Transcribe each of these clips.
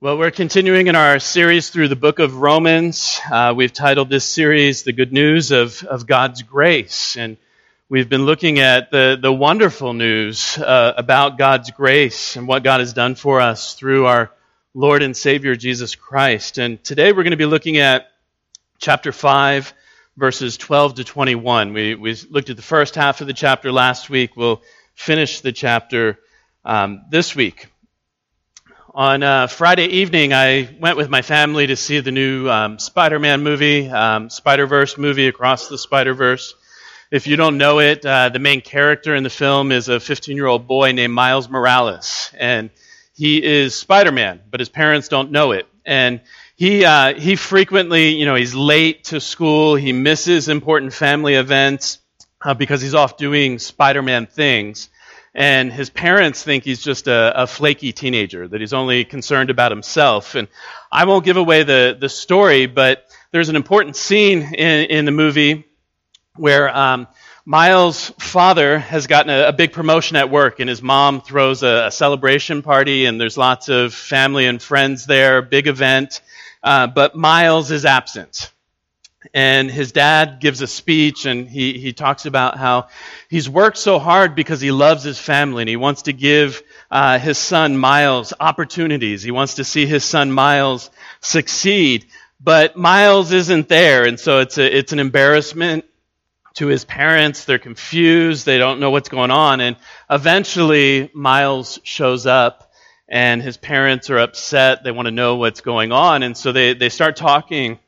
Well, we're continuing in our series through the book of Romans. Uh, we've titled this series The Good News of, of God's Grace. And we've been looking at the, the wonderful news uh, about God's grace and what God has done for us through our Lord and Savior Jesus Christ. And today we're going to be looking at chapter 5, verses 12 to 21. We, we looked at the first half of the chapter last week. We'll finish the chapter um, this week. On uh, Friday evening, I went with my family to see the new um, Spider Man movie, um, Spider Verse movie, Across the Spider Verse. If you don't know it, uh, the main character in the film is a 15 year old boy named Miles Morales. And he is Spider Man, but his parents don't know it. And he, uh, he frequently, you know, he's late to school, he misses important family events uh, because he's off doing Spider Man things and his parents think he's just a, a, flaky teenager, that he's only concerned about himself. And I won't give away the, the story, but there's an important scene in, in the movie where um, Miles' father has gotten a, a, big promotion at work, and his mom throws a, a, celebration party, and there's lots of family and friends there, big event, uh, but Miles is absent and his dad gives a speech and he, he talks about how he's worked so hard because he loves his family and he wants to give uh, his son Miles opportunities. He wants to see his son Miles succeed, but Miles isn't there, and so it's a, it's an embarrassment to his parents. They're confused. They don't know what's going on, and eventually Miles shows up, and his parents are upset. They want to know what's going on, and so they they start talking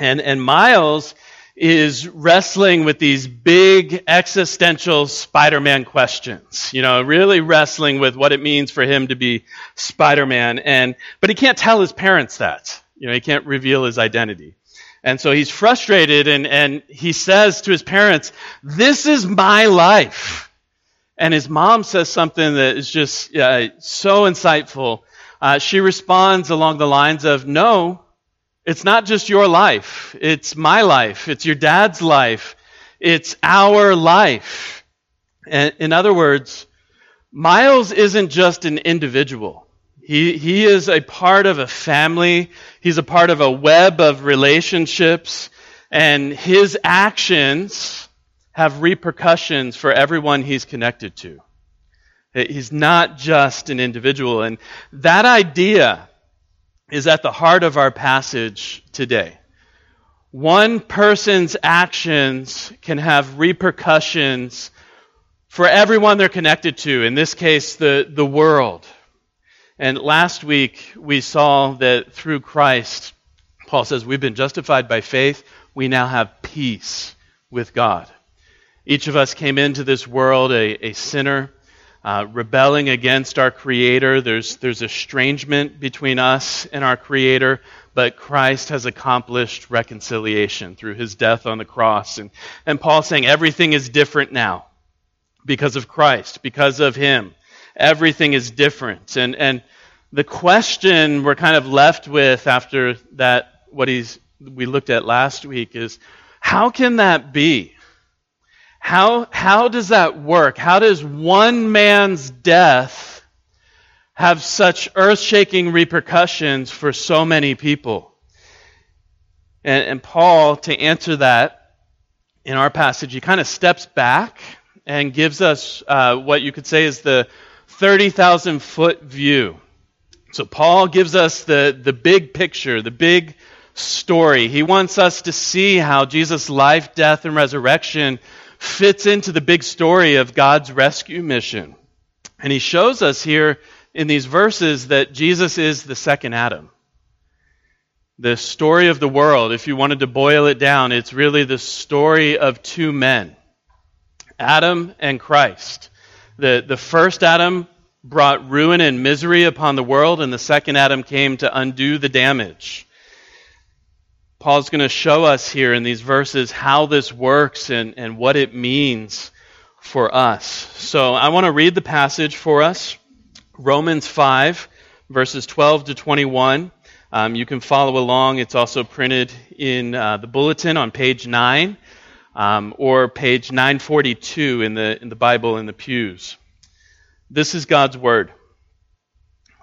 and, and Miles is wrestling with these big existential Spider Man questions. You know, really wrestling with what it means for him to be Spider Man. And, but he can't tell his parents that. You know, he can't reveal his identity. And so he's frustrated and, and he says to his parents, This is my life. And his mom says something that is just uh, so insightful. Uh, she responds along the lines of, No, it's not just your life, it's my life, it's your dad's life, it's our life. In other words, Miles isn't just an individual. He, he is a part of a family. He's a part of a web of relationships. And his actions have repercussions for everyone he's connected to. He's not just an individual. And that idea is at the heart of our passage today. One person's actions can have repercussions for everyone they're connected to, in this case, the, the world. And last week, we saw that through Christ, Paul says, we've been justified by faith. We now have peace with God. Each of us came into this world a, a sinner uh, rebelling against our Creator. There's, there's estrangement between us and our Creator, but Christ has accomplished reconciliation through his death on the cross. And, and Paul's saying everything is different now because of Christ, because of Him. Everything is different. And, and the question we're kind of left with after that, what he's, we looked at last week, is how can that be? How, how does that work? How does one man's death have such earth shaking repercussions for so many people? And, and Paul, to answer that in our passage, he kind of steps back and gives us uh, what you could say is the 30,000 foot view. So Paul gives us the, the big picture, the big story. He wants us to see how Jesus' life, death, and resurrection fits into the big story of God's rescue mission. And he shows us here in these verses that Jesus is the second Adam. The story of the world, if you wanted to boil it down, it's really the story of two men Adam and Christ. The, the first Adam brought ruin and misery upon the world, and the second Adam came to undo the damage. Paul's going to show us here in these verses how this works and, and what it means for us. So I want to read the passage for us Romans 5, verses 12 to 21. Um, you can follow along. It's also printed in uh, the bulletin on page 9 um, or page 942 in the, in the Bible in the pews. This is God's Word.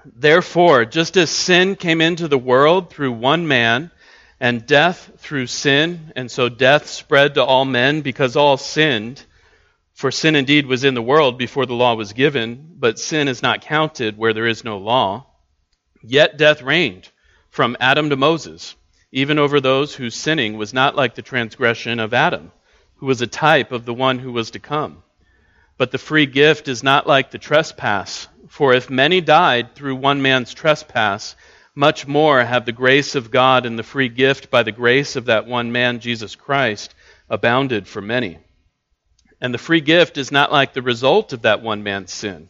Therefore, just as sin came into the world through one man, and death through sin, and so death spread to all men because all sinned, for sin indeed was in the world before the law was given, but sin is not counted where there is no law. Yet death reigned from Adam to Moses, even over those whose sinning was not like the transgression of Adam, who was a type of the one who was to come. But the free gift is not like the trespass, for if many died through one man's trespass, much more have the grace of God and the free gift by the grace of that one man, Jesus Christ, abounded for many. And the free gift is not like the result of that one man's sin.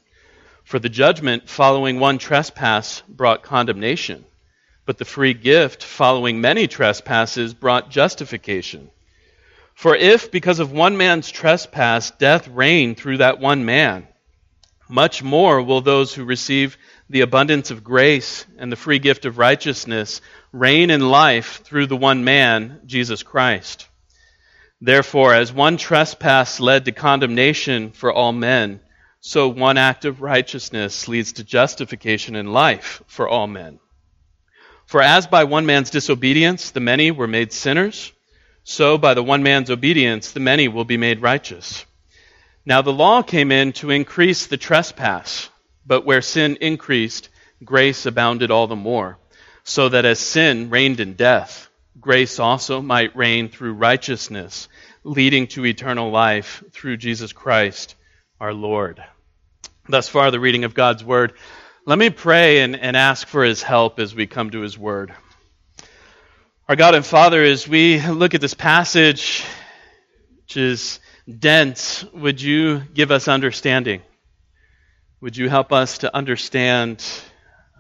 For the judgment following one trespass brought condemnation, but the free gift following many trespasses brought justification. For if, because of one man's trespass, death reigned through that one man, much more will those who receive the abundance of grace and the free gift of righteousness reign in life through the one man, Jesus Christ. Therefore, as one trespass led to condemnation for all men, so one act of righteousness leads to justification in life for all men. For as by one man's disobedience the many were made sinners, so by the one man's obedience the many will be made righteous. Now the law came in to increase the trespass, but where sin increased, grace abounded all the more, so that as sin reigned in death, grace also might reign through righteousness, leading to eternal life through Jesus Christ our Lord. Thus far, the reading of God's Word. Let me pray and, and ask for His help as we come to His Word. Our God and Father, as we look at this passage, which is dense, would you give us understanding? Would you help us to understand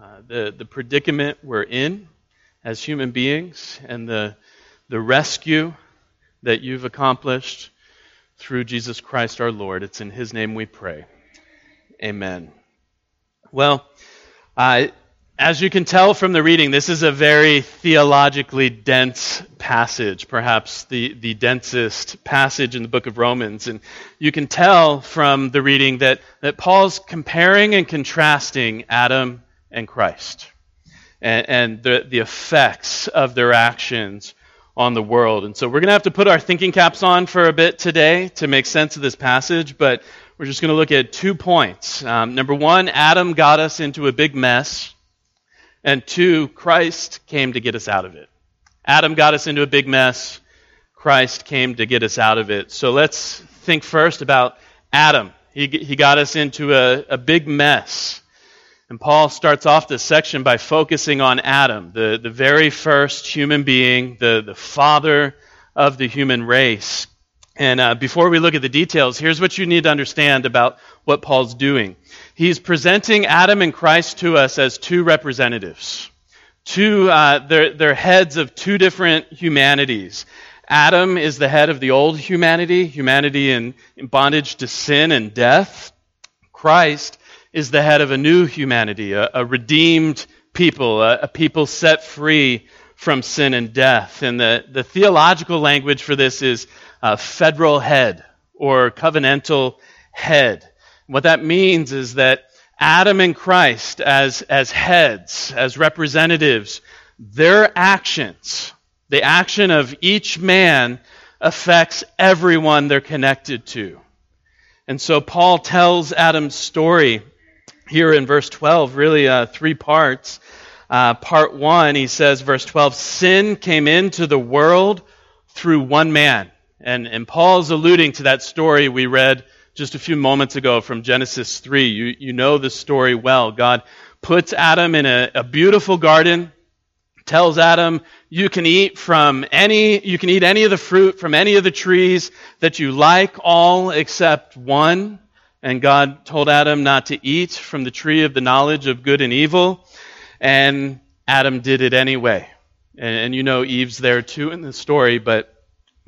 uh, the, the predicament we're in? as human beings and the, the rescue that you've accomplished through Jesus Christ our Lord. It's in His name we pray. Amen. Well, uh, as you can tell from the reading, this is a very theologically dense passage, perhaps the, the densest passage in the book of Romans. And you can tell from the reading that, that Paul's comparing and contrasting Adam and Christ and, and the, the effects of their actions on the world. And so we're going to have to put our thinking caps on for a bit today to make sense of this passage, but we're just going to look at two points. Um, number one, Adam got us into a big mess, and two, Christ came to get us out of it. Adam got us into a big mess, Christ came to get us out of it. So let's think first about Adam. He, he got us into a, a big mess. And Paul starts off this section by focusing on Adam, the, the very first human being, the, the father of the human race. And uh, before we look at the details, here's what you need to understand about what Paul's doing. He's presenting Adam and Christ to us as two representatives. Two, uh, they're, they're heads of two different humanities. Adam is the head of the old humanity, humanity in, in bondage to sin and death. Christ is the head of a new humanity, a, a redeemed people, a, a, people set free from sin and death. And the, the theological language for this is federal head or covenantal head. What that means is that Adam and Christ, as, as heads, as representatives, their actions, the action of each man, affects everyone they're connected to. And so Paul tells Adam's story here in verse 12, really uh, three parts. Uh, part one, he says, verse 12, sin came into the world through one man. And, and Paul's alluding to that story we read just a few moments ago from Genesis 3. You, you know the story well. God puts Adam in a, a beautiful garden, tells Adam, you can eat from any, you can eat any of the fruit from any of the trees that you like, all except one. And God told Adam not to eat from the tree of the knowledge of good and evil. And Adam did it anyway. And, and, you know Eve's there too in the story, but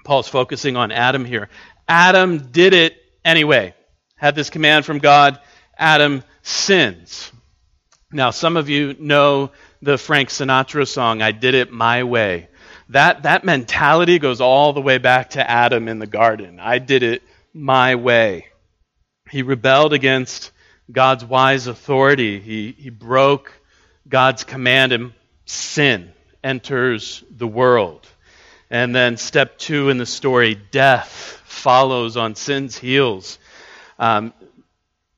Paul's focusing on Adam here. Adam did it anyway. Had this command from God. Adam sins. Now, some of you know the Frank Sinatra song, I Did It My Way. That, that mentality goes all the way back to Adam in the garden. I did it my way. He rebelled against God's wise authority. He, he broke God's command, and sin enters the world. And then step two in the story, death follows on sin's heels. Um,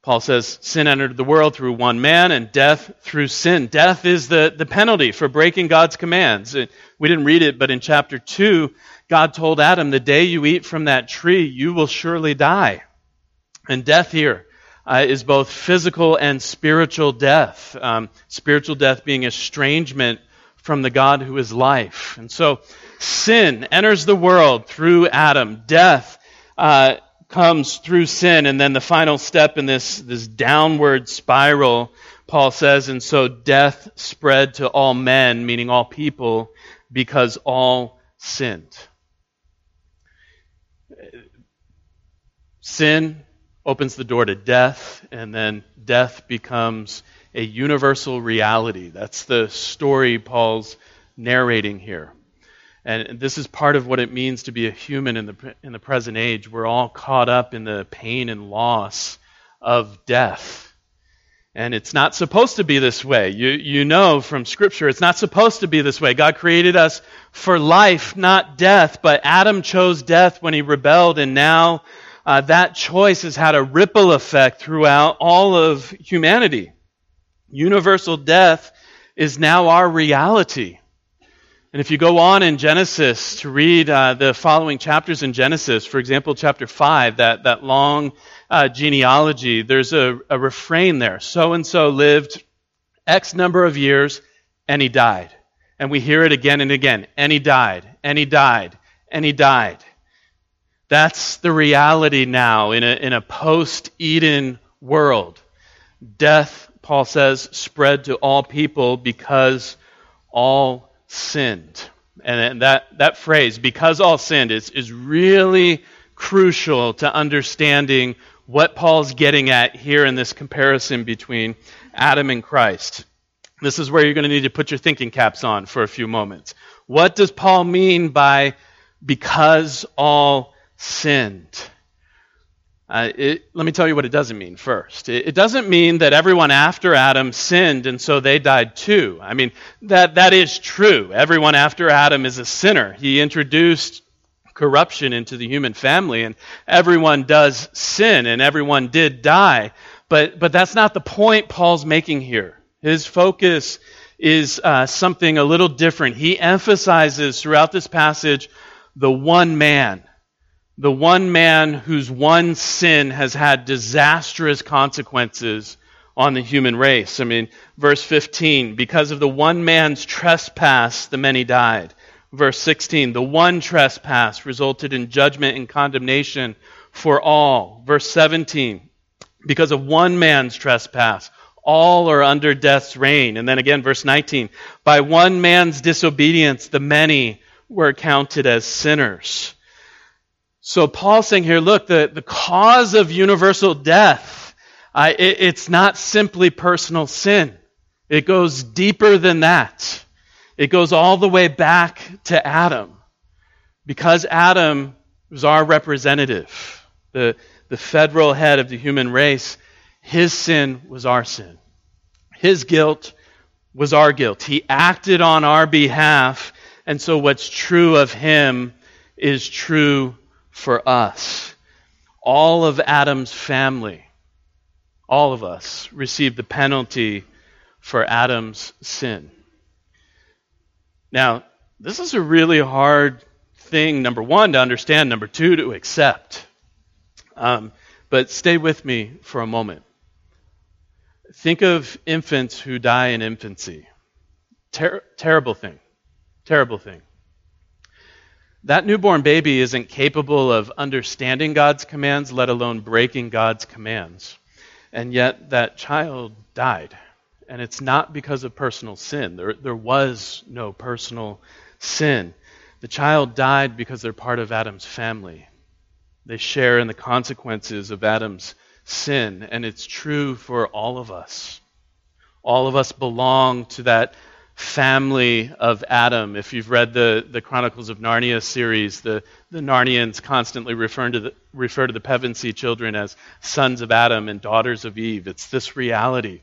Paul says, Sin entered the world through one man, and death through sin. Death is the, the penalty for breaking God's commands. We didn't read it, but in chapter 2, God told Adam, The day you eat from that tree, you will surely die. And death here uh, is both physical and spiritual death. Um, spiritual death being estrangement from the God who is life. And so sin enters the world through Adam. Death uh, comes through sin. And then the final step in this, this downward spiral, Paul says, and so death spread to all men, meaning all people, because all sinned. Sin opens the door to death, and then death becomes a universal reality. That's the story Paul's narrating here. And this is part of what it means to be a human in the, in the present age. We're all caught up in the pain and loss of death. And it's not supposed to be this way. You, you know from Scripture, it's not supposed to be this way. God created us for life, not death. But Adam chose death when he rebelled, and now uh, that choice has had a ripple effect throughout all of humanity. Universal death is now our reality. And if you go on in Genesis to read uh, the following chapters in Genesis, for example, chapter 5, that, that long uh, genealogy, there's a, a refrain there. So and so lived X number of years, and he died. And we hear it again and again. And he died, and he died, and he died. That's the reality now in a, in a post Eden world. Death, Paul says, spread to all people because all sinned. And that, that phrase, because all sinned, is, is really crucial to understanding what Paul's getting at here in this comparison between Adam and Christ. This is where you're going to need to put your thinking caps on for a few moments. What does Paul mean by because all sinned? Uh, it, let me tell you what it doesn't mean first. It, it, doesn't mean that everyone after Adam sinned and so they died too. I mean, that, that is true. Everyone after Adam is a sinner. He introduced corruption into the human family, and everyone does sin, and everyone did die. But, but that's not the point Paul's making here. His focus is uh, something a little different. He emphasizes throughout this passage the one man the one man whose one sin has had disastrous consequences on the human race. I mean, verse 15, because of the one man's trespass, the many died. Verse 16, the one trespass resulted in judgment and condemnation for all. Verse 17, because of one man's trespass, all are under death's reign. And then again, verse 19, by one man's disobedience, the many were counted as sinners. So Paul's saying here, look, the, the cause of universal death, uh, it, it's not simply personal sin. It goes deeper than that. It goes all the way back to Adam. Because Adam was our representative, the, the federal head of the human race, his sin was our sin. His guilt was our guilt. He acted on our behalf, and so what's true of him is true for us. All of Adam's family, all of us, received the penalty for Adam's sin. Now, this is a really hard thing, number one, to understand, number two, to accept. Um, but stay with me for a moment. Think of infants who die in infancy. Ter- terrible thing. Terrible thing. That newborn baby isn't capable of understanding God's commands, let alone breaking God's commands. And yet that child died. And it's not because of personal sin. There, there was no personal sin. The child died because they're part of Adam's family. They share in the consequences of Adam's sin. And it's true for all of us. All of us belong to that family of Adam. If you've read the, the Chronicles of Narnia series, the, the Narnians constantly refer to, the, refer to the Pevensie children as sons of Adam and daughters of Eve. It's this reality.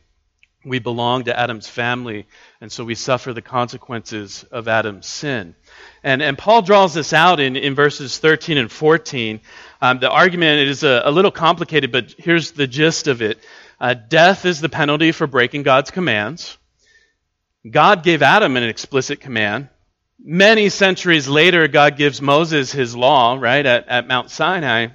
We belong to Adam's family, and so we suffer the consequences of Adam's sin. And, and Paul draws this out in, in verses 13 and 14. Um, the argument is a, a, little complicated, but here's the gist of it uh, Death is the penalty for breaking God's commands. God gave Adam an explicit command. Many centuries later, God gives Moses his law, right, at, at Mount Sinai.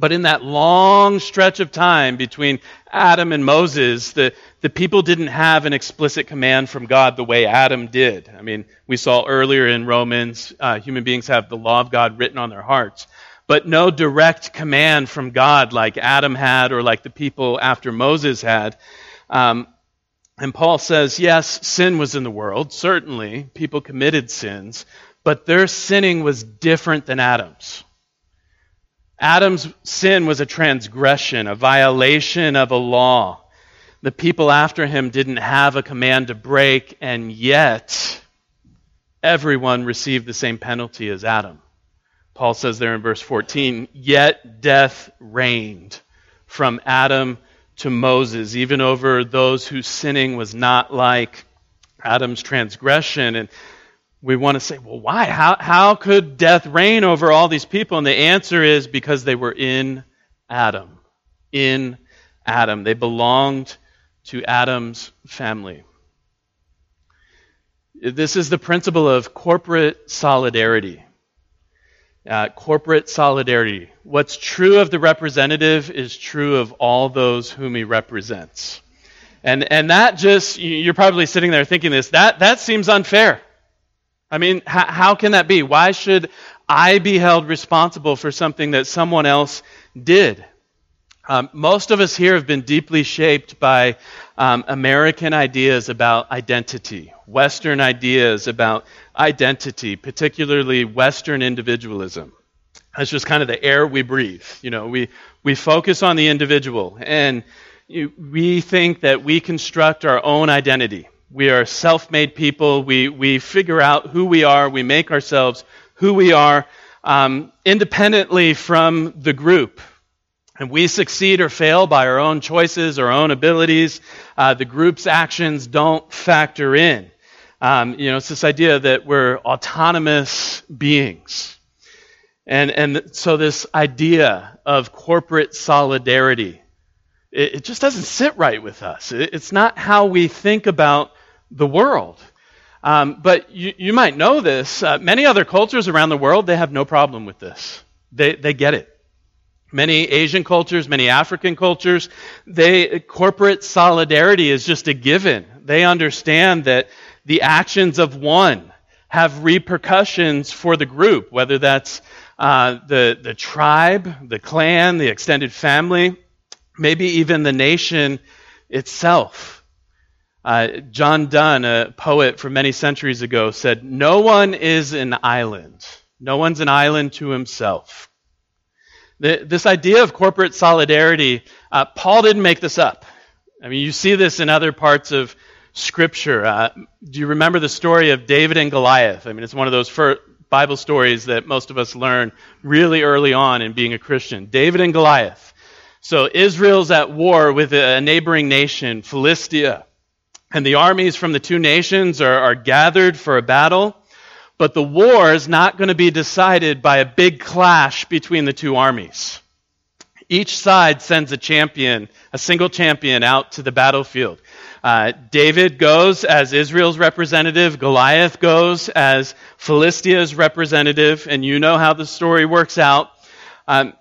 But in that long stretch of time between Adam and Moses, the, the people didn't have an explicit command from God the way Adam did. I mean, we saw earlier in Romans, uh, human beings have the law of God written on their hearts, but no direct command from God like Adam had or like the people after Moses had. Um, and Paul says, yes, sin was in the world, certainly. People committed sins, but their sinning was different than Adam's. Adam's sin was a transgression, a violation of a law. The people after him didn't have a command to break, and yet everyone received the same penalty as Adam. Paul says there in verse 14, yet death reigned from Adam to Moses, even over those whose sinning was not like Adam's transgression. And we want to say, well, why? How, how could death reign over all these people? And the answer is because they were in Adam. In Adam. They belonged to Adam's family. This is the principle of corporate solidarity. Uh, corporate solidarity. What's true of the representative is true of all those whom he represents. And, and that just, you're probably sitting there thinking this, that, that seems unfair. I mean, how, how can that be? Why should I be held responsible for something that someone else did? Um, most of us here have been deeply shaped by um, American ideas about identity, Western ideas about identity, particularly Western individualism. That's just kind of the air we breathe. You know, we, we focus on the individual, and we think that we construct our own identity. We are self made people. We, we figure out who we are. We make ourselves who we are um, independently from the group. And we succeed or fail by our own choices, our own abilities. Uh, the group's actions don't factor in. Um, you know, it's this idea that we're autonomous beings. And, and so this idea of corporate solidarity, it, it just doesn't sit right with us. It, it's not how we think about the world. Um, but you, you, might know this. Uh, many other cultures around the world, they have no problem with this. They, they get it. Many Asian cultures, many African cultures, they, corporate solidarity is just a given. They understand that the actions of one have repercussions for the group, whether that's uh, the, the tribe, the clan, the extended family, maybe even the nation itself. Uh, John Donne, a poet from many centuries ago, said, No one is an island. No one's an island to himself. This idea of corporate solidarity, uh, Paul didn't make this up. I mean, you see this in other parts of Scripture. Uh, do you remember the story of David and Goliath? I mean, it's one of those Bible stories that most of us learn really early on in being a Christian. David and Goliath. So Israel's at war with a neighboring nation, Philistia. And the armies from the two nations are, are gathered for a battle. But the war is not going to be decided by a big clash between the two armies. Each side sends a champion, a single champion, out to the battlefield. Uh, David goes as Israel's representative. Goliath goes as Philistia's representative. And you know how the story works out. Um,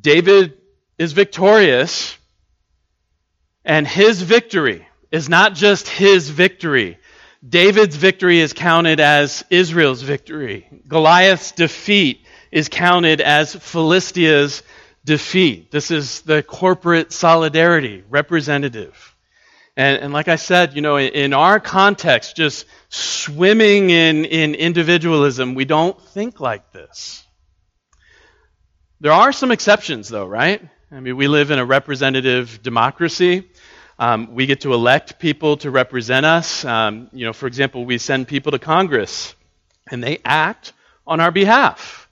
David is victorious, and his victory is not just his victory. David's victory is counted as Israel's victory. Goliath's defeat is counted as Philistia's defeat. This is the corporate solidarity representative. And, and like I said, you know, in, in our context, just swimming in, in individualism, we don't think like this. There are some exceptions, though, right? I mean, we live in a representative democracy. Um, we get to elect people to represent us. Um, you know, for example, we send people to Congress, and they act on our behalf.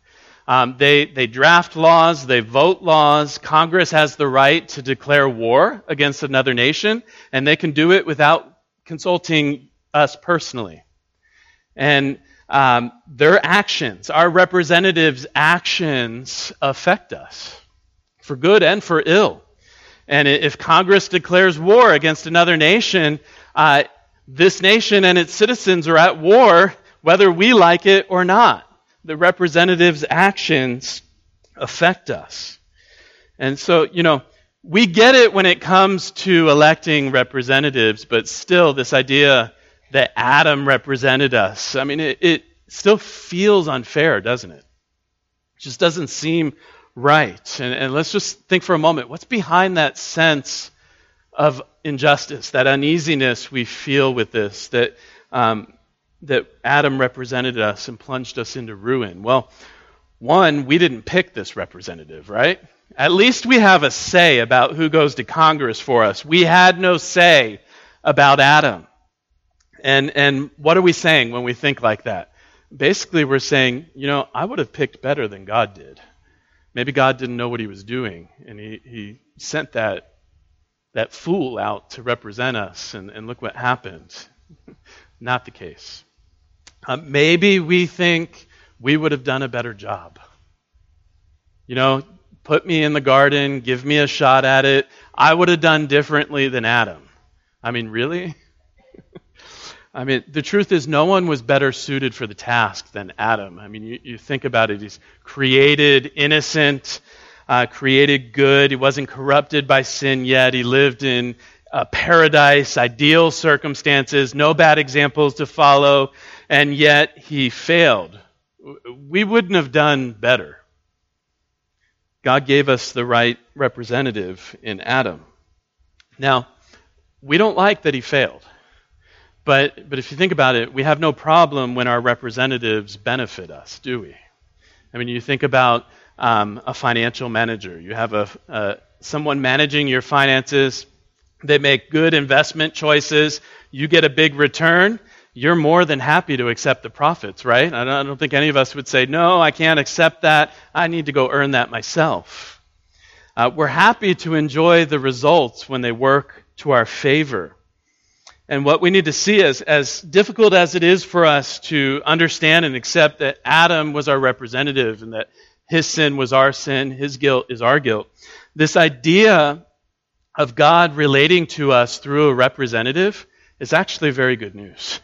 Um, they, they draft laws, they vote laws. Congress has the right to declare war against another nation, and they can do it without consulting us personally. And um, their actions, our representatives' actions, affect us for good and for ill. And if Congress declares war against another nation, uh, this nation and its citizens are at war whether we like it or not. The representatives' actions affect us. And so, you know, we get it when it comes to electing representatives, but still, this idea that Adam represented us, I mean, it, it still feels unfair, doesn't it? It just doesn't seem right. And, and let's just think for a moment what's behind that sense of injustice, that uneasiness we feel with this, that, um, that Adam represented us and plunged us into ruin? Well, one, we didn't pick this representative, right? At least we have a say about who goes to Congress for us. We had no say about Adam. And, and what are we saying when we think like that? Basically, we're saying, you know, I would have picked better than God did. Maybe God didn't know what he was doing, and he, he sent that, that fool out to represent us, and, and look what happened. Not the case. Uh, maybe we think we would have done a better job. You know, put me in the garden, give me a shot at it. I would have done differently than Adam. I mean, really? I mean, the truth is, no one was better suited for the task than Adam. I mean, you, you think about it. He's created innocent, uh, created good. He wasn't corrupted by sin yet. He lived in paradise, ideal circumstances, no bad examples to follow, and yet he failed. We wouldn't have done better. God gave us the right representative in Adam. Now, we don't like that he failed. But, but if you think about it, we have no problem when our representatives benefit us, do we? I mean, you think about um, a financial manager. You have a, someone managing your finances. They make good investment choices. You get a big return. You're more than happy to accept the profits, right? I don't, I don't think any of us would say, no, I can't accept that. I need to go earn that myself. Uh, we're happy to enjoy the results when they work to our favor. And what we need to see is, as difficult as it is for us to understand and accept that Adam was our representative and that his sin was our sin, his guilt is our guilt, this idea of God relating to us through a representative is actually very good news.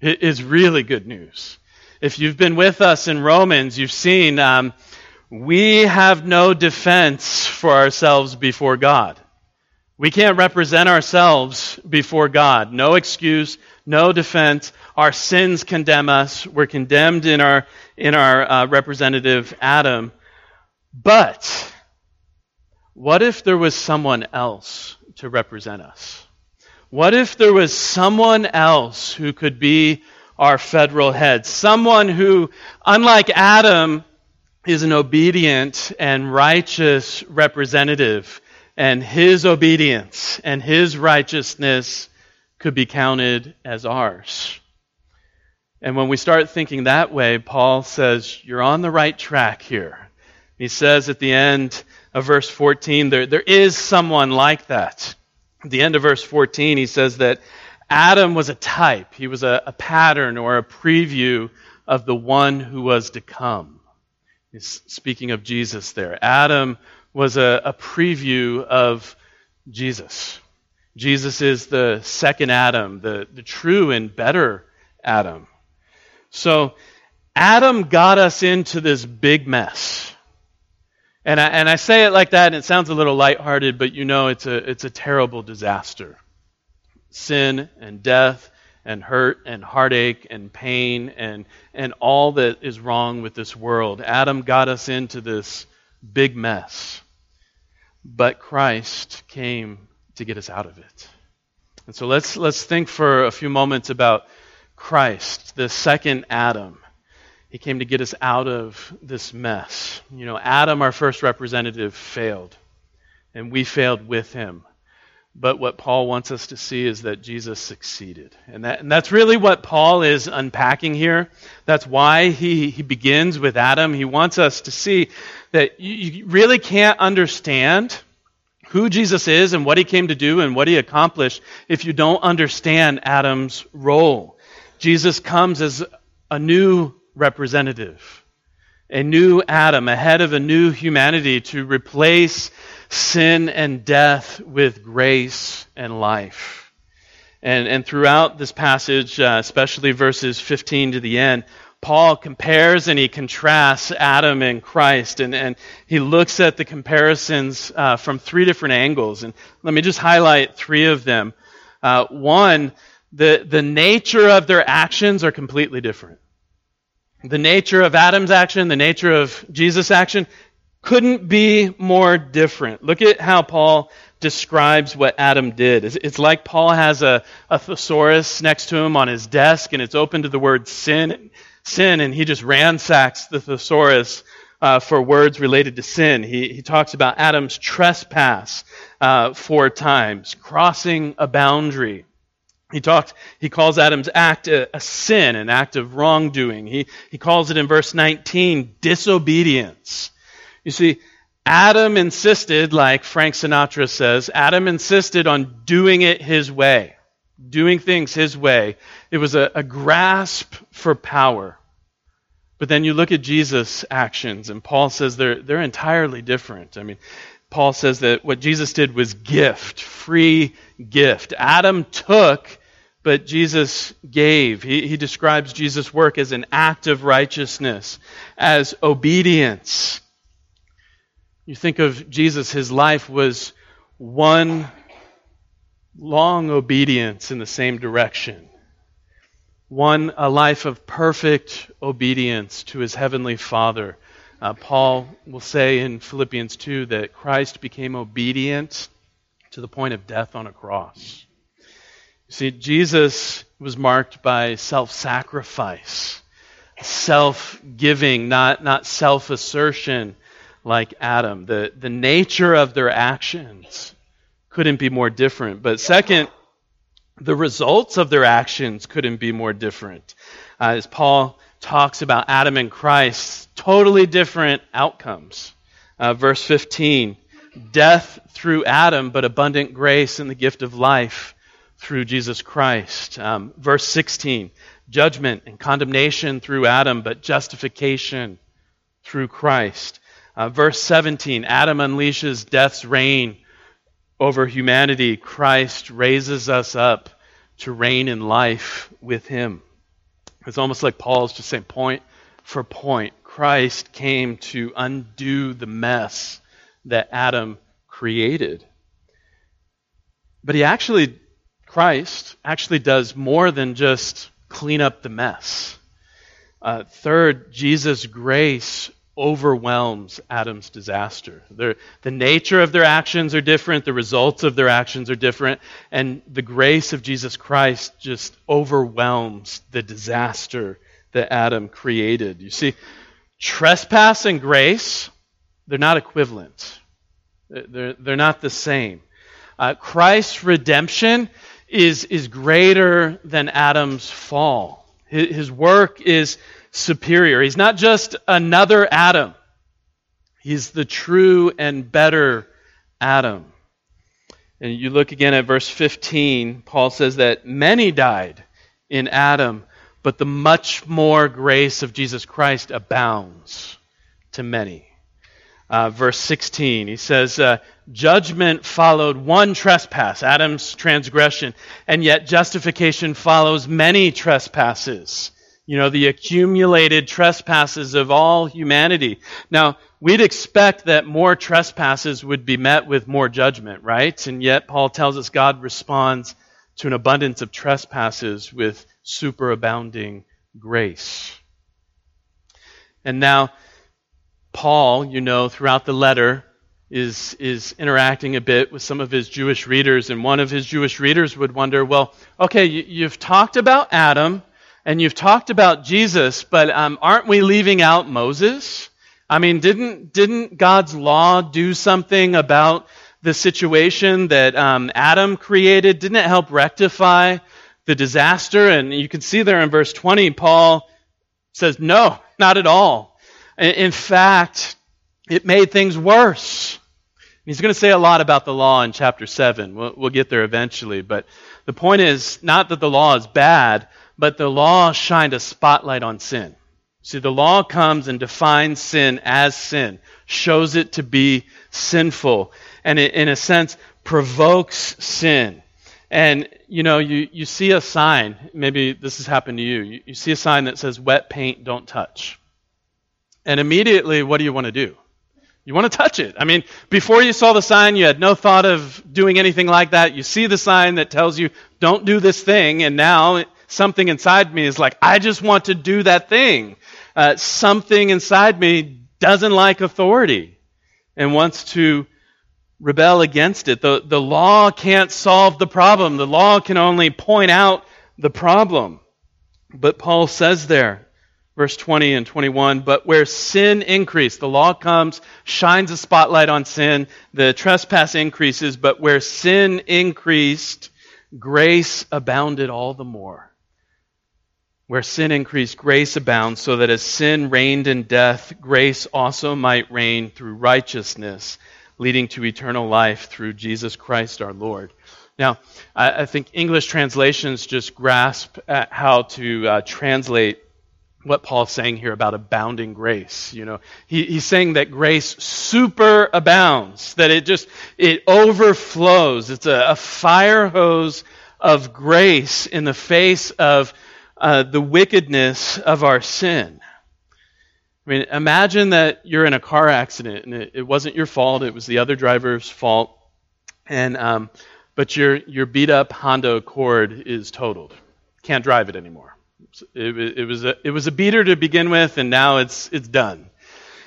It is really good news. If you've been with us in Romans, you've seen um, we have no defense for ourselves before God. We can't represent ourselves before God. No excuse, no defense. Our sins condemn us. We're condemned in our, in our uh, representative Adam. But what if there was someone else to represent us? What if there was someone else who could be our federal head? Someone who, unlike Adam, is an obedient and righteous representative and his obedience and his righteousness could be counted as ours. And when we start thinking that way, Paul says, You're on the right track here. He says at the end of verse 14, there, there is someone like that. At the end of verse 14, he says that Adam was a type, he was a, a pattern or a preview of the one who was to come. He's speaking of Jesus there. Adam was a, a preview of Jesus. Jesus is the second Adam, the, the true and better Adam. So, Adam got us into this big mess. And I, and I say it like that, and it sounds a little lighthearted, but you know it's a, it's a terrible disaster. Sin and death and hurt and heartache and pain and, and all that is wrong with this world. Adam got us into this big mess. But Christ came to get us out of it. And so let's, let's think for a few moments about Christ, the second Adam. He came to get us out of this mess. You know, Adam, our first representative, failed, and we failed with him. But what Paul wants us to see is that Jesus succeeded. And, that, and that's really what Paul is unpacking here. That's why he, he begins with Adam. He wants us to see that you, you really can't understand who Jesus is and what he came to do and what he accomplished if you don't understand Adam's role. Jesus comes as a new representative, a new Adam, ahead of a new humanity to replace sin and death with grace and life. And, and throughout this passage, uh, especially verses 15 to the end, Paul compares and he contrasts Adam and Christ, and, and he looks at the comparisons uh, from three different angles. And let me just highlight three of them. Uh, one, the, the nature of their actions are completely different. The nature of Adam's action, the nature of Jesus' action, couldn't be more different. Look at how Paul describes what Adam did. It's like Paul has a, a thesaurus next to him on his desk, and it's open to the word sin, sin, and he just ransacks the thesaurus uh, for words related to sin. He, he talks about Adam's trespass uh, four times, crossing a boundary. He talks, he calls Adam's act a, a, sin, an act of wrongdoing. He, he calls it in verse 19 disobedience. You see, Adam insisted, like Frank Sinatra says, Adam insisted on doing it his way, doing things his way. It was a, a grasp for power. But then you look at Jesus' actions, and Paul says they're, they're entirely different. I mean, Paul says that what Jesus did was gift, free gift. Adam took, but Jesus gave. He, he describes Jesus' work as an act of righteousness, as obedience. You think of Jesus, his life was one long obedience in the same direction. One, a life of perfect obedience to his heavenly Father. Uh, Paul will say in Philippians 2 that Christ became obedient to the point of death on a cross. See, Jesus was marked by self sacrifice, self giving, not, not self assertion like Adam. The, the nature of their actions couldn't be more different. But second, the results of their actions couldn't be more different. Uh, as Paul talks about Adam and Christ, totally different outcomes. Uh, verse 15 death through Adam, but abundant grace and the gift of life through Jesus Christ. Um, verse 16 judgment and condemnation through Adam, but justification through Christ. Uh, verse 17 Adam unleashes death's reign over humanity. Christ raises us up to reign in life with him. It's almost like Paul's just saying, point for point, Christ came to undo the mess that Adam created. But he actually, Christ actually does more than just clean up the mess. Uh, third, Jesus' grace overwhelms Adam's disaster. They're, the nature of their actions are different, the results of their actions are different, and the grace of Jesus Christ just overwhelms the disaster that Adam created. You see, trespass and grace, they're not equivalent, they're, they're not the same. Uh, Christ's redemption is, is greater than Adam's fall. His, his work is superior. He's not just another Adam, he's the true and better Adam. And you look again at verse 15, Paul says that many died in Adam, but the much more grace of Jesus Christ abounds to many. Uh, verse 16, he says, uh, Judgment followed one trespass, Adam's transgression, and yet justification follows many trespasses you know, the accumulated trespasses of all humanity. Now, we'd expect that more trespasses would be met with more judgment, right? And yet, Paul tells us God responds to an abundance of trespasses with superabounding grace. And now, Paul, you know, throughout the letter, is, is interacting a bit with some of his Jewish readers, and one of his Jewish readers would wonder, well, okay, you, you've talked about Adam, and you've talked about Jesus, but um, aren't we leaving out Moses? I mean, didn't, didn't God's law do something about the situation that um, Adam created? Didn't it help rectify the disaster? And you can see there in verse 20, Paul says, no, not at all. In fact, it made things worse. He's going to say a lot about the law in chapter 7. We'll, we'll, get there eventually. But the point is not that the law is bad, but the law shined a spotlight on sin. See, the law comes and defines sin as sin, shows it to be sinful, and it, in a sense, provokes sin. And, you know, you, you see a sign, maybe this has happened to you. you. You see a sign that says, wet paint, don't touch. And immediately, what do you want to do? You want to touch it. I mean, before you saw the sign, you had no thought of doing anything like that. You see the sign that tells you, don't do this thing, and now something inside me is like, I just want to do that thing. Uh, something inside me doesn't like authority and wants to rebel against it. The, the law can't solve the problem, the law can only point out the problem. But Paul says there, verse 20 and 21 but where sin increased the law comes shines a spotlight on sin the trespass increases but where sin increased grace abounded all the more. Where sin increased grace abounds so that as sin reigned in death grace also might reign through righteousness leading to eternal life through jesus christ our lord. Now i, think english translations just grasp at how to uh, translate what Paul's saying here about abounding grace. You know, he, he's saying that grace super abounds, that it just it overflows. It's a, a fire hose of grace in the face of uh, the wickedness of our sin. I mean, imagine that you're in a car accident and it, it wasn't your fault; it was the other driver's fault, and um, but your your beat up Honda Accord is totaled, can't drive it anymore it, it, was a, it was a beater to begin with, and now it's, it's done.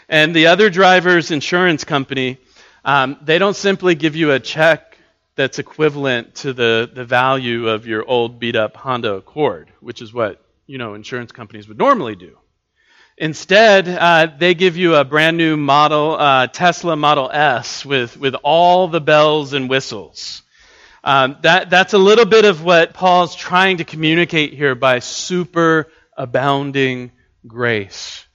And the other driver's insurance company, um, they don't simply give you a check that's equivalent to the, the value of your old beat up Honda Accord, which is what you know insurance companies would normally do. Instead, uh, they give you a brand new model, uh, Tesla Model S, with, with all the bells and whistles. Um, that, that's a little bit of what Paul's trying to communicate here by super abounding grace.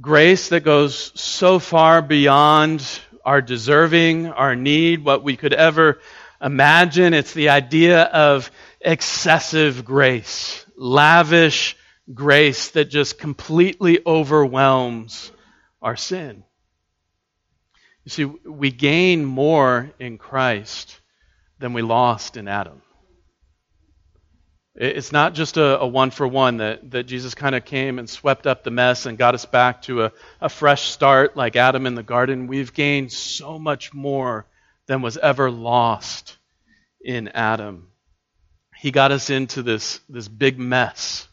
Grace that goes so far beyond our deserving, our need, what we could ever imagine. It's the idea of excessive grace, lavish grace that just completely overwhelms our sin. You see, we gain more in Christ than we lost in Adam. It's not just a, a one for one that, that Jesus kind of came and swept up the mess and got us back to a, a fresh start like Adam in the garden. We've gained so much more than was ever lost in Adam. He got us into this, this big mess,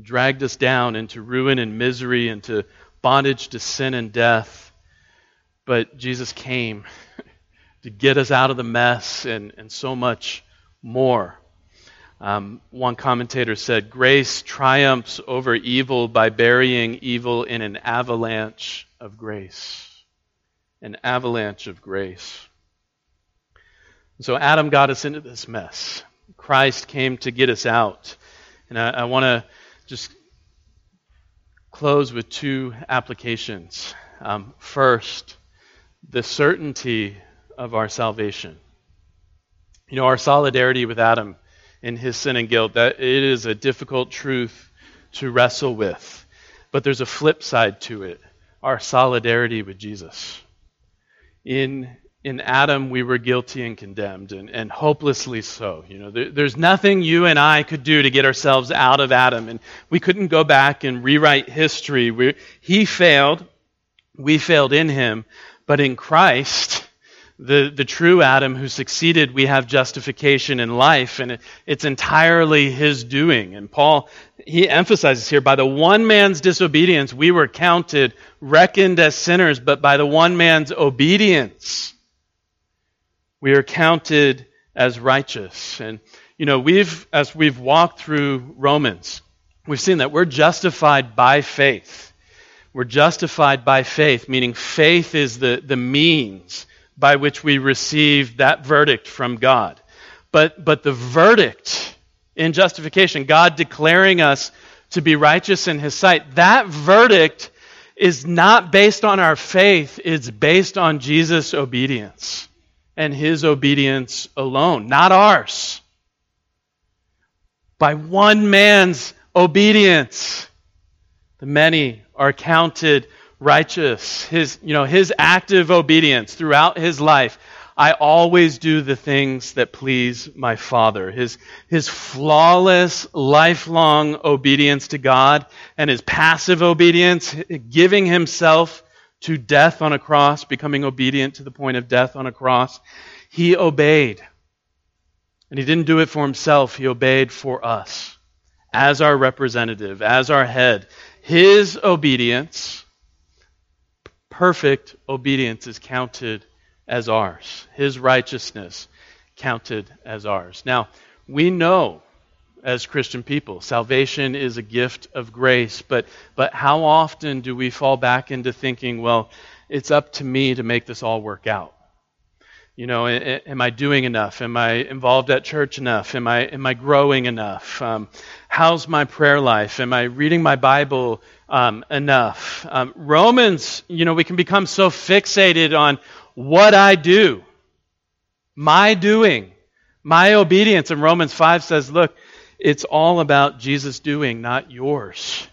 dragged us down into ruin and misery, into bondage to sin and death. But Jesus came to get us out of the mess and, and so much more. Um, one commentator said, Grace triumphs over evil by burying evil in an avalanche of grace. An avalanche of grace. So Adam got us into this mess. Christ came to get us out. And I, I want to just close with two applications. Um, first, the certainty of our salvation. You know, our solidarity with Adam in his sin and guilt, that it is a difficult truth to wrestle with. But there's a flip side to it our solidarity with Jesus. In, in Adam, we were guilty and condemned, and, and hopelessly so. You know, there, there's nothing you and I could do to get ourselves out of Adam, and we couldn't go back and rewrite history. We, he failed, we failed in him, but in Christ, the, the true Adam who succeeded, we have justification in life, and it, it's entirely his doing. And Paul, he emphasizes here by the one man's disobedience, we were counted, reckoned as sinners, but by the one man's obedience, we are counted as righteous. And, you know, we've, as we've walked through Romans, we've seen that we're justified by faith. We're justified by faith, meaning faith is the, the means by which we receive that verdict from God. But, but the verdict in justification, God declaring us to be righteous in His sight, that verdict is not based on our faith, it's based on Jesus' obedience and His obedience alone, not ours. By one man's obedience, the many are counted righteous. His, you know, his active obedience throughout his life. I always do the things that please my Father. His, his flawless, lifelong obedience to God and his passive obedience, giving himself to death on a cross, becoming obedient to the point of death on a cross. He obeyed. And he didn't do it for himself, he obeyed for us as our representative, as our head. His obedience, perfect obedience, is counted as ours. His righteousness counted as ours. Now, we know as Christian people, salvation is a gift of grace, but, but how often do we fall back into thinking, well, it's up to me to make this all work out? You know, am I doing enough? Am I involved at church enough? Am I, am I growing enough? Um, how's my prayer life? Am I reading my Bible um, enough? Um, Romans, you know, we can become so fixated on what I do, my doing, my obedience. And Romans 5 says, look, it's all about Jesus doing, not yours.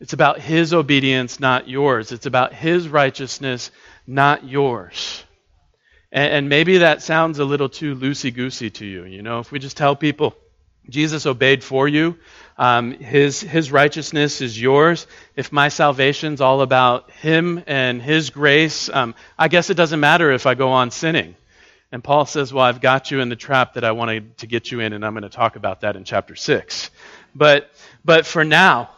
It's about his obedience, not yours. It's about his righteousness, not yours. And, and maybe that sounds a little too loosey goosey to you. You know, if we just tell people, Jesus obeyed for you. Um, his, his righteousness is yours. If my salvation's all about Him and His grace, um, I guess it doesn't matter if I go on sinning. And Paul says, Well, I've got you in the trap that I wanted to get you in, and I'm going to talk about that in chapter 6. But, but for now,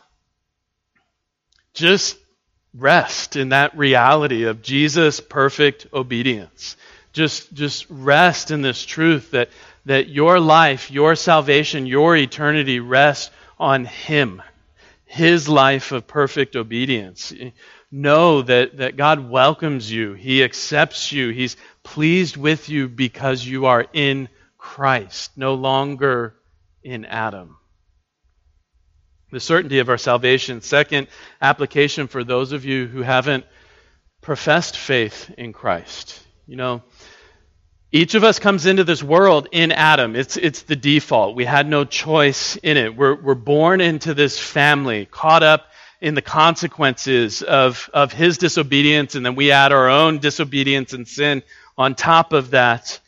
just rest in that reality of Jesus' perfect obedience. Just, just rest in this truth that, that your life, your salvation, your eternity rests on Him, His life of perfect obedience. Know that, that God welcomes you, He accepts you, He's pleased with you because you are in Christ, no longer in Adam. The certainty of our salvation. Second application for those of you who haven't professed faith in Christ. You know, each of us comes into this world in Adam. It's, it's the default. We had no choice in it. We're, we're born into this family, caught up in the consequences of, of his disobedience, and then we add our own disobedience and sin on top of that.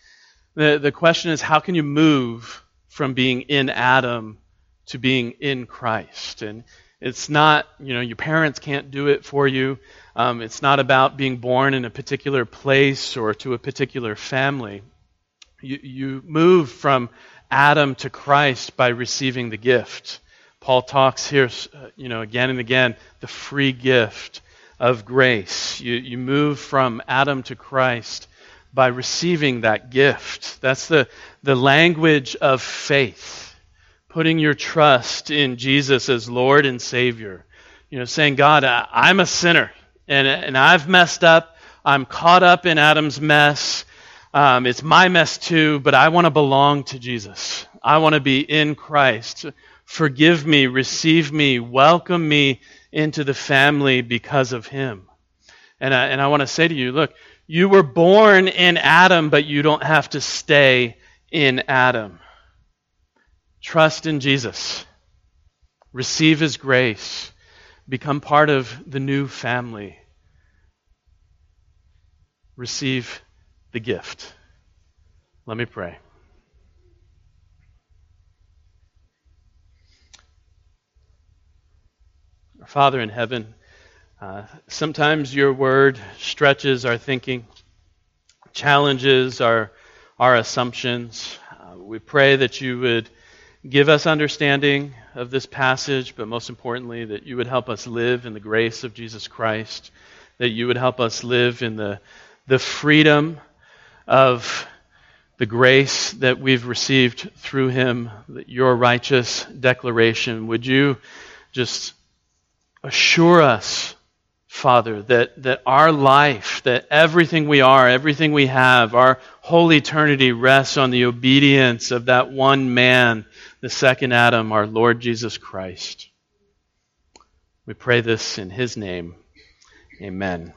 The, the question is how can you move from being in Adam to being in Christ? And it's not, you know, your parents can't do it for you. Um, it's not about being born in a particular place or to a particular family. You, you move from Adam to Christ by receiving the gift. Paul talks here, uh, you know, again and again, the free gift of grace. You, you move from Adam to Christ by receiving that gift. That's the, the language of faith, putting your trust in Jesus as Lord and Savior. You know, saying, God, I, I'm a sinner and, and I've messed up. I'm caught up in Adam's mess. Um, it's my mess too, but I want to belong to Jesus. I want to be in Christ. Forgive me, receive me, welcome me into the family because of Him. And I, and I want to say to you, look, you were born in Adam, but you don't have to stay in Adam. Trust in Jesus. Receive His grace become part of the new family. Receive the gift. Let me pray. Our Father in heaven, uh, sometimes your word stretches our thinking, challenges our, our assumptions. Uh, we pray that you would give us understanding of this passage, but most importantly, that you would help us live in the grace of Jesus Christ, that you would help us live in the, the freedom of the grace that we've received through him, your righteous declaration. Would you just assure us Father, that, that our life, that everything we are, everything we have, our whole eternity rests on the obedience of that one man, the second Adam, our Lord Jesus Christ. We pray this in his name. Amen.